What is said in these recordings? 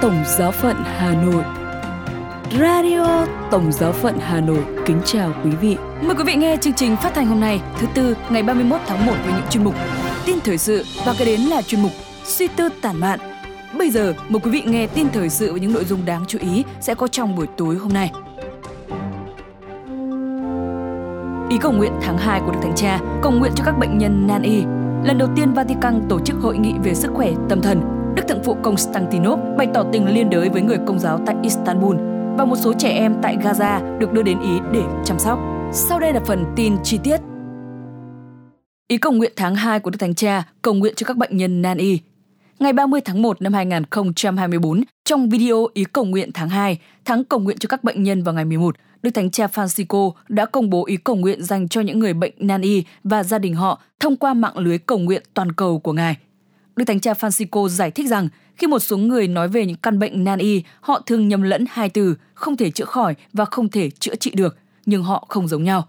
Tổng Giáo phận Hà Nội Radio Tổng Giáo phận Hà Nội kính chào quý vị. Mời quý vị nghe chương trình phát thanh hôm nay, thứ tư, ngày 31 tháng 1 với những chuyên mục tin thời sự và cái đến là chuyên mục suy tư tản mạn. Bây giờ, mời quý vị nghe tin thời sự với những nội dung đáng chú ý sẽ có trong buổi tối hôm nay. Ý cầu nguyện tháng 2 của Đức Thánh Cha, cầu nguyện cho các bệnh nhân nan y. Lần đầu tiên Vatican tổ chức hội nghị về sức khỏe tâm thần. Đức Thượng phụ Constantinople bày tỏ tình liên đới với người công giáo tại Istanbul và một số trẻ em tại Gaza được đưa đến Ý để chăm sóc. Sau đây là phần tin chi tiết. Ý cầu nguyện tháng 2 của Đức Thánh Cha cầu nguyện cho các bệnh nhân nan y. Ngày 30 tháng 1 năm 2024, trong video Ý cầu nguyện tháng 2, tháng cầu nguyện cho các bệnh nhân vào ngày 11, Đức Thánh Cha Francisco đã công bố ý cầu nguyện dành cho những người bệnh nan y và gia đình họ thông qua mạng lưới cầu nguyện toàn cầu của Ngài. Đức Thánh Cha Francisco giải thích rằng khi một số người nói về những căn bệnh nan y, họ thường nhầm lẫn hai từ không thể chữa khỏi và không thể chữa trị được, nhưng họ không giống nhau.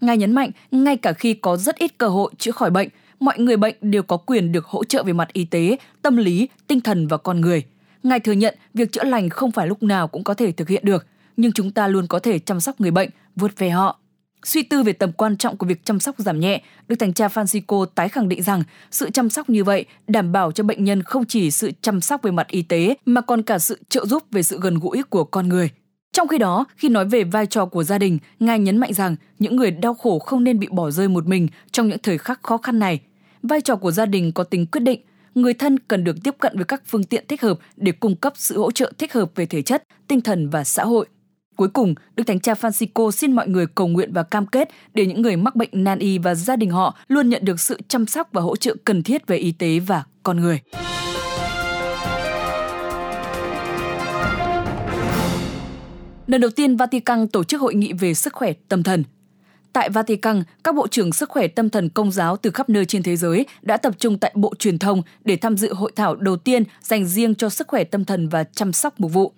Ngài nhấn mạnh, ngay cả khi có rất ít cơ hội chữa khỏi bệnh, mọi người bệnh đều có quyền được hỗ trợ về mặt y tế, tâm lý, tinh thần và con người. Ngài thừa nhận việc chữa lành không phải lúc nào cũng có thể thực hiện được, nhưng chúng ta luôn có thể chăm sóc người bệnh, vượt về họ. Suy tư về tầm quan trọng của việc chăm sóc giảm nhẹ, Đức Thánh Cha Francisco tái khẳng định rằng sự chăm sóc như vậy đảm bảo cho bệnh nhân không chỉ sự chăm sóc về mặt y tế mà còn cả sự trợ giúp về sự gần gũi của con người. Trong khi đó, khi nói về vai trò của gia đình, Ngài nhấn mạnh rằng những người đau khổ không nên bị bỏ rơi một mình trong những thời khắc khó khăn này. Vai trò của gia đình có tính quyết định, người thân cần được tiếp cận với các phương tiện thích hợp để cung cấp sự hỗ trợ thích hợp về thể chất, tinh thần và xã hội. Cuối cùng, Đức Thánh Cha Francisco xin mọi người cầu nguyện và cam kết để những người mắc bệnh nan y và gia đình họ luôn nhận được sự chăm sóc và hỗ trợ cần thiết về y tế và con người. Lần đầu tiên Vatican tổ chức hội nghị về sức khỏe tâm thần. Tại Vatican, các bộ trưởng sức khỏe tâm thần công giáo từ khắp nơi trên thế giới đã tập trung tại Bộ Truyền thông để tham dự hội thảo đầu tiên dành riêng cho sức khỏe tâm thần và chăm sóc mục vụ.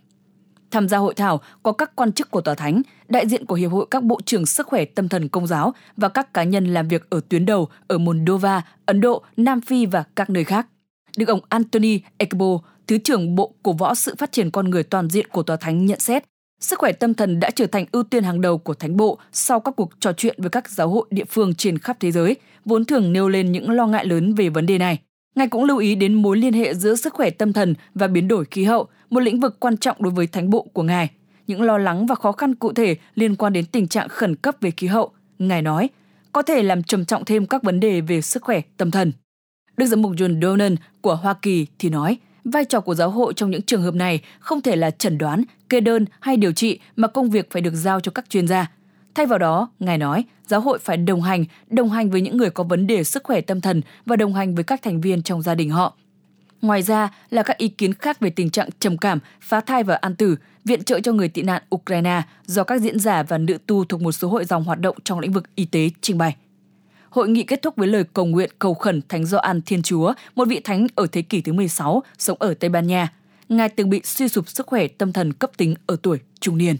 Tham gia hội thảo có các quan chức của Tòa Thánh, đại diện của Hiệp hội các Bộ trưởng Sức khỏe Tâm thần Công giáo và các cá nhân làm việc ở tuyến đầu ở Moldova, Ấn Độ, Nam Phi và các nơi khác. Được ông Anthony Ekbo, Thứ trưởng Bộ Cổ võ sự phát triển con người toàn diện của Tòa Thánh nhận xét, sức khỏe tâm thần đã trở thành ưu tiên hàng đầu của Thánh Bộ sau các cuộc trò chuyện với các giáo hội địa phương trên khắp thế giới, vốn thường nêu lên những lo ngại lớn về vấn đề này. Ngài cũng lưu ý đến mối liên hệ giữa sức khỏe tâm thần và biến đổi khí hậu, một lĩnh vực quan trọng đối với thánh bộ của Ngài. Những lo lắng và khó khăn cụ thể liên quan đến tình trạng khẩn cấp về khí hậu, Ngài nói, có thể làm trầm trọng thêm các vấn đề về sức khỏe tâm thần. Đức giám mục John Donnan của Hoa Kỳ thì nói, vai trò của giáo hội trong những trường hợp này không thể là chẩn đoán, kê đơn hay điều trị mà công việc phải được giao cho các chuyên gia. Thay vào đó, Ngài nói, giáo hội phải đồng hành, đồng hành với những người có vấn đề sức khỏe tâm thần và đồng hành với các thành viên trong gia đình họ. Ngoài ra là các ý kiến khác về tình trạng trầm cảm, phá thai và an tử, viện trợ cho người tị nạn Ukraine do các diễn giả và nữ tu thuộc một số hội dòng hoạt động trong lĩnh vực y tế trình bày. Hội nghị kết thúc với lời cầu nguyện cầu khẩn Thánh Gioan Thiên Chúa, một vị thánh ở thế kỷ thứ 16, sống ở Tây Ban Nha. Ngài từng bị suy sụp sức khỏe tâm thần cấp tính ở tuổi trung niên.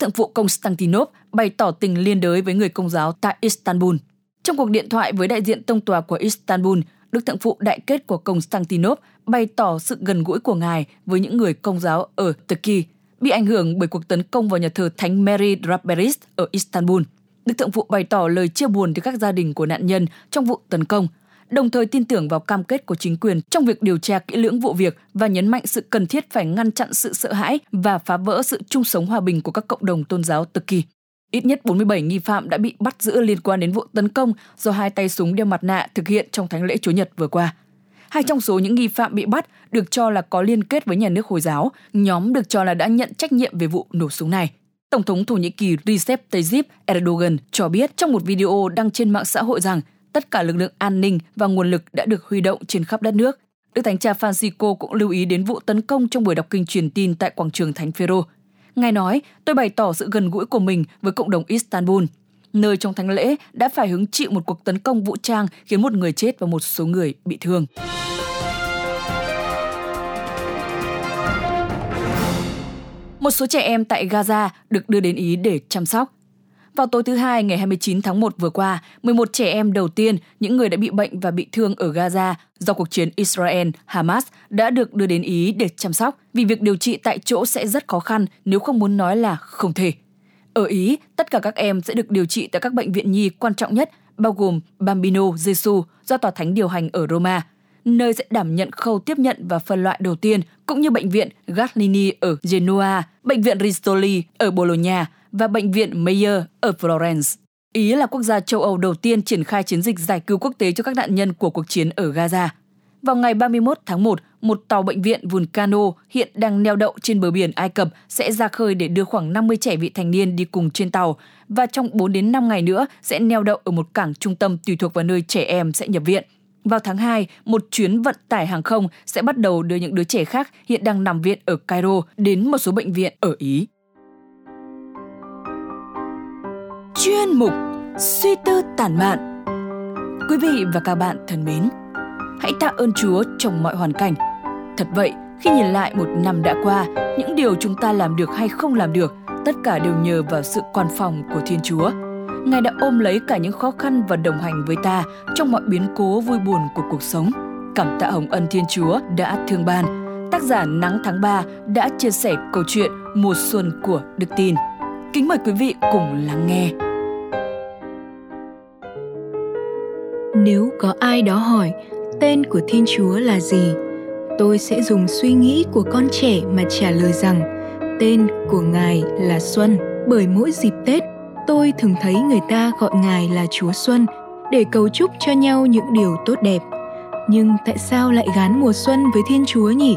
Thượng phụ Konstantinov bày tỏ tình liên đới với người công giáo tại Istanbul. Trong cuộc điện thoại với đại diện tông tòa của Istanbul, Đức Thượng phụ đại kết của Konstantinov bày tỏ sự gần gũi của ngài với những người công giáo ở Turkey bị ảnh hưởng bởi cuộc tấn công vào nhà thờ Thánh Mary Draperis ở Istanbul. Đức Thượng phụ bày tỏ lời chia buồn tới các gia đình của nạn nhân trong vụ tấn công – đồng thời tin tưởng vào cam kết của chính quyền trong việc điều tra kỹ lưỡng vụ việc và nhấn mạnh sự cần thiết phải ngăn chặn sự sợ hãi và phá vỡ sự chung sống hòa bình của các cộng đồng tôn giáo Turkey. Ít nhất 47 nghi phạm đã bị bắt giữ liên quan đến vụ tấn công do hai tay súng đeo mặt nạ thực hiện trong thánh lễ Chúa Nhật vừa qua. Hai trong số những nghi phạm bị bắt được cho là có liên kết với nhà nước Hồi giáo, nhóm được cho là đã nhận trách nhiệm về vụ nổ súng này. Tổng thống Thổ Nhĩ Kỳ Recep Tayyip Erdogan cho biết trong một video đăng trên mạng xã hội rằng tất cả lực lượng an ninh và nguồn lực đã được huy động trên khắp đất nước. Đức Thánh cha Francisco cũng lưu ý đến vụ tấn công trong buổi đọc kinh truyền tin tại quảng trường Thánh Phêrô. Ngài nói, tôi bày tỏ sự gần gũi của mình với cộng đồng Istanbul, nơi trong thánh lễ đã phải hứng chịu một cuộc tấn công vũ trang khiến một người chết và một số người bị thương. Một số trẻ em tại Gaza được đưa đến Ý để chăm sóc. Vào tối thứ hai ngày 29 tháng 1 vừa qua, 11 trẻ em đầu tiên, những người đã bị bệnh và bị thương ở Gaza do cuộc chiến Israel-Hamas đã được đưa đến Ý để chăm sóc vì việc điều trị tại chỗ sẽ rất khó khăn nếu không muốn nói là không thể. Ở Ý, tất cả các em sẽ được điều trị tại các bệnh viện nhi quan trọng nhất bao gồm Bambino Gesù do Tòa Thánh điều hành ở Roma, nơi sẽ đảm nhận khâu tiếp nhận và phân loại đầu tiên, cũng như bệnh viện Gaslini ở Genoa, bệnh viện Ristoli ở Bologna và bệnh viện Mayer ở Florence. Ý là quốc gia châu Âu đầu tiên triển khai chiến dịch giải cứu quốc tế cho các nạn nhân của cuộc chiến ở Gaza. Vào ngày 31 tháng 1, một tàu bệnh viện Vulcano hiện đang neo đậu trên bờ biển Ai Cập sẽ ra khơi để đưa khoảng 50 trẻ vị thành niên đi cùng trên tàu và trong 4 đến 5 ngày nữa sẽ neo đậu ở một cảng trung tâm tùy thuộc vào nơi trẻ em sẽ nhập viện. Vào tháng 2, một chuyến vận tải hàng không sẽ bắt đầu đưa những đứa trẻ khác hiện đang nằm viện ở Cairo đến một số bệnh viện ở Ý. Chuyên mục Suy tư tản mạn Quý vị và các bạn thân mến, hãy tạ ơn Chúa trong mọi hoàn cảnh. Thật vậy, khi nhìn lại một năm đã qua, những điều chúng ta làm được hay không làm được, tất cả đều nhờ vào sự quan phòng của Thiên Chúa. Ngài đã ôm lấy cả những khó khăn và đồng hành với ta trong mọi biến cố vui buồn của cuộc sống. Cảm tạ Hồng Ân Thiên Chúa đã thương ban. Tác giả Nắng tháng 3 đã chia sẻ câu chuyện Mùa xuân của Đức Tin. Kính mời quý vị cùng lắng nghe. Nếu có ai đó hỏi tên của Thiên Chúa là gì, tôi sẽ dùng suy nghĩ của con trẻ mà trả lời rằng tên của Ngài là Xuân. Bởi mỗi dịp Tết, tôi thường thấy người ta gọi Ngài là Chúa Xuân để cầu chúc cho nhau những điều tốt đẹp. Nhưng tại sao lại gán mùa xuân với Thiên Chúa nhỉ?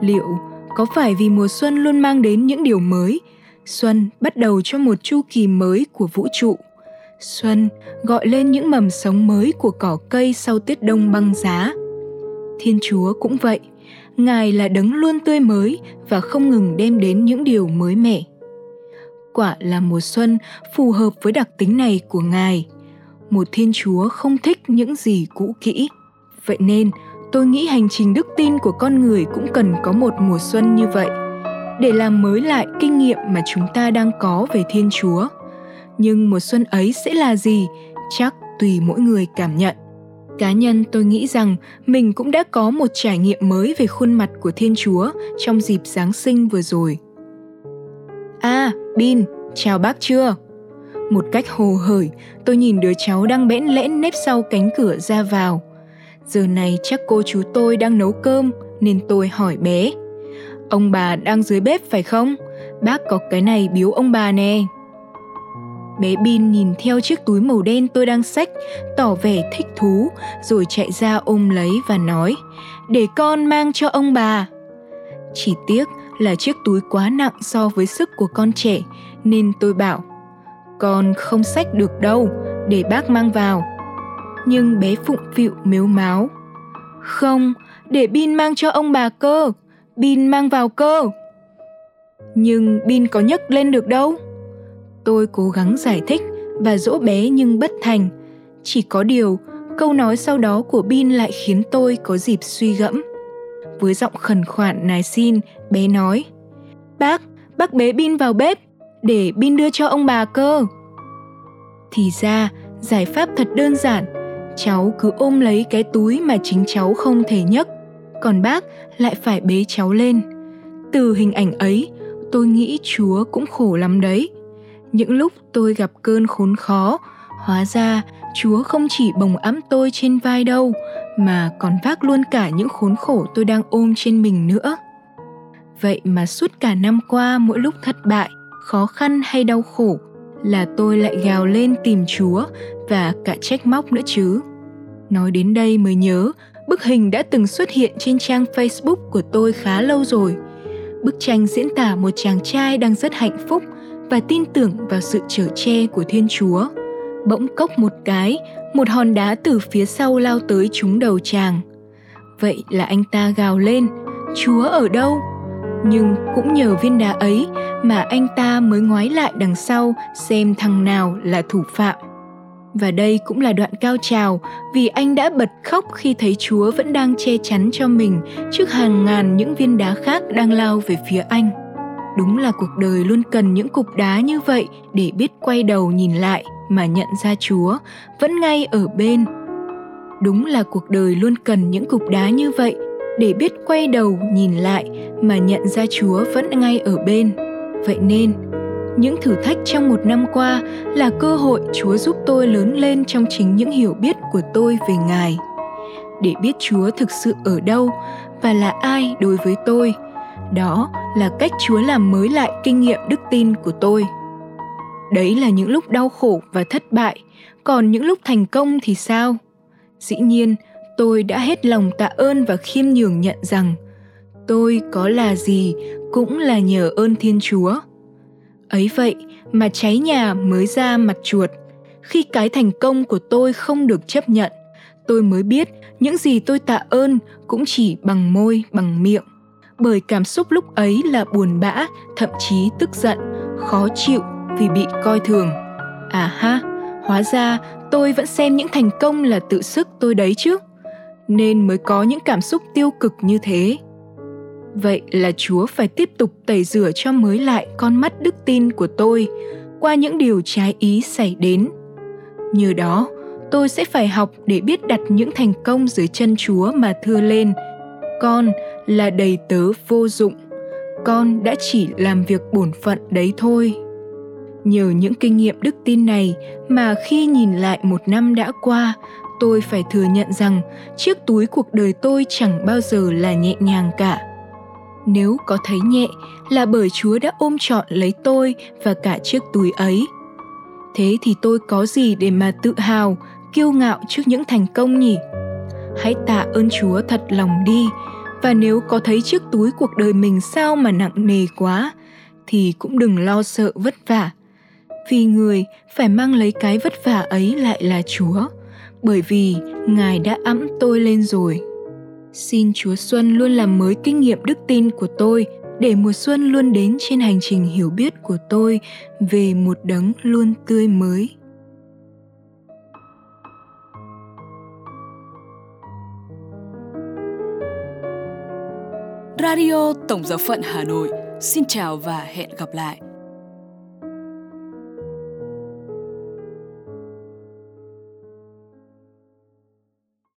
Liệu có phải vì mùa xuân luôn mang đến những điều mới, xuân bắt đầu cho một chu kỳ mới của vũ trụ Xuân gọi lên những mầm sống mới của cỏ cây sau tiết đông băng giá. Thiên Chúa cũng vậy, Ngài là đấng luôn tươi mới và không ngừng đem đến những điều mới mẻ. Quả là mùa xuân phù hợp với đặc tính này của Ngài. Một Thiên Chúa không thích những gì cũ kỹ. Vậy nên, tôi nghĩ hành trình đức tin của con người cũng cần có một mùa xuân như vậy. Để làm mới lại kinh nghiệm mà chúng ta đang có về Thiên Chúa. Nhưng mùa xuân ấy sẽ là gì? Chắc tùy mỗi người cảm nhận. Cá nhân tôi nghĩ rằng mình cũng đã có một trải nghiệm mới về khuôn mặt của thiên chúa trong dịp giáng sinh vừa rồi. À bin chào bác chưa? Một cách hồ hởi tôi nhìn đứa cháu đang bẽn lẽn nếp sau cánh cửa ra vào. Giờ này chắc cô chú tôi đang nấu cơm nên tôi hỏi bé. Ông bà đang dưới bếp phải không? Bác có cái này biếu ông bà nè. Bé Bin nhìn theo chiếc túi màu đen tôi đang xách, tỏ vẻ thích thú, rồi chạy ra ôm lấy và nói, để con mang cho ông bà. Chỉ tiếc là chiếc túi quá nặng so với sức của con trẻ, nên tôi bảo, con không xách được đâu, để bác mang vào. Nhưng bé phụng phịu mếu máo. Không, để Bin mang cho ông bà cơ, Bin mang vào cơ. Nhưng Bin có nhấc lên được đâu tôi cố gắng giải thích và dỗ bé nhưng bất thành chỉ có điều câu nói sau đó của bin lại khiến tôi có dịp suy gẫm với giọng khẩn khoản nài xin bé nói, bác bác bế bin vào bếp, để bin đưa cho ông bà cơ. Thì ra, giải pháp thật đơn giản. Cháu cứ ôm lấy cái túi mà chính cháu không thể nhấc, còn bác lại phải bế cháu lên. Từ hình ảnh ấy, tôi nghĩ chúa cũng khổ lắm đấy. Những lúc tôi gặp cơn khốn khó, hóa ra chúa không chỉ bồng ẵm tôi trên vai đâu, mà còn vác luôn cả những khốn khổ tôi đang ôm trên mình nữa vậy mà suốt cả năm qua mỗi lúc thất bại khó khăn hay đau khổ là tôi lại gào lên tìm chúa và cả trách móc nữa chứ nói đến đây mới nhớ bức hình đã từng xuất hiện trên trang facebook của tôi khá lâu rồi bức tranh diễn tả một chàng trai đang rất hạnh phúc và tin tưởng vào sự trở che của Thiên Chúa. Bỗng cốc một cái, một hòn đá từ phía sau lao tới trúng đầu chàng. Vậy là anh ta gào lên, Chúa ở đâu? Nhưng cũng nhờ viên đá ấy mà anh ta mới ngoái lại đằng sau xem thằng nào là thủ phạm. Và đây cũng là đoạn cao trào vì anh đã bật khóc khi thấy Chúa vẫn đang che chắn cho mình trước hàng ngàn những viên đá khác đang lao về phía anh Đúng là cuộc đời luôn cần những cục đá như vậy để biết quay đầu nhìn lại mà nhận ra Chúa vẫn ngay ở bên. Đúng là cuộc đời luôn cần những cục đá như vậy để biết quay đầu nhìn lại mà nhận ra Chúa vẫn ngay ở bên. Vậy nên, những thử thách trong một năm qua là cơ hội Chúa giúp tôi lớn lên trong chính những hiểu biết của tôi về Ngài. Để biết Chúa thực sự ở đâu và là ai đối với tôi, đó là cách Chúa làm mới lại kinh nghiệm đức tin của tôi. Đấy là những lúc đau khổ và thất bại, còn những lúc thành công thì sao? Dĩ nhiên, tôi đã hết lòng tạ ơn và khiêm nhường nhận rằng tôi có là gì cũng là nhờ ơn Thiên Chúa. Ấy vậy mà cháy nhà mới ra mặt chuột. Khi cái thành công của tôi không được chấp nhận, tôi mới biết những gì tôi tạ ơn cũng chỉ bằng môi, bằng miệng. Bởi cảm xúc lúc ấy là buồn bã, thậm chí tức giận, khó chịu vì bị coi thường. À ha, hóa ra tôi vẫn xem những thành công là tự sức tôi đấy chứ. Nên mới có những cảm xúc tiêu cực như thế. Vậy là chúa phải tiếp tục tẩy rửa cho mới lại con mắt đức tin của tôi qua những điều trái ý xảy đến. Nhờ đó, tôi sẽ phải học để biết đặt những thành công dưới chân chúa mà thưa lên. Con là đầy tớ vô dụng. Con đã chỉ làm việc bổn phận đấy thôi. Nhờ những kinh nghiệm đức tin này mà khi nhìn lại một năm đã qua tôi phải thừa nhận rằng chiếc túi cuộc đời tôi chẳng bao giờ là nhẹ nhàng cả. Nếu có thấy nhẹ là bởi chúa đã ôm trọn lấy tôi và cả chiếc túi ấy. Thế thì tôi có gì để mà tự hào, kiêu ngạo trước những thành công nhỉ? Hãy tạ ơn chúa thật lòng đi, và nếu có thấy chiếc túi cuộc đời mình sao mà nặng nề quá, thì cũng đừng lo sợ vất vả. Vì người phải mang lấy cái vất vả ấy lại là chúa bởi vì ngài đã ẵm tôi lên rồi Xin Chúa Xuân luôn làm mới kinh nghiệm đức tin của tôi, để mùa xuân luôn đến trên hành trình hiểu biết của tôi về một đấng luôn tươi mới. Radio Tổng giáo phận Hà Nội, xin chào và hẹn gặp lại.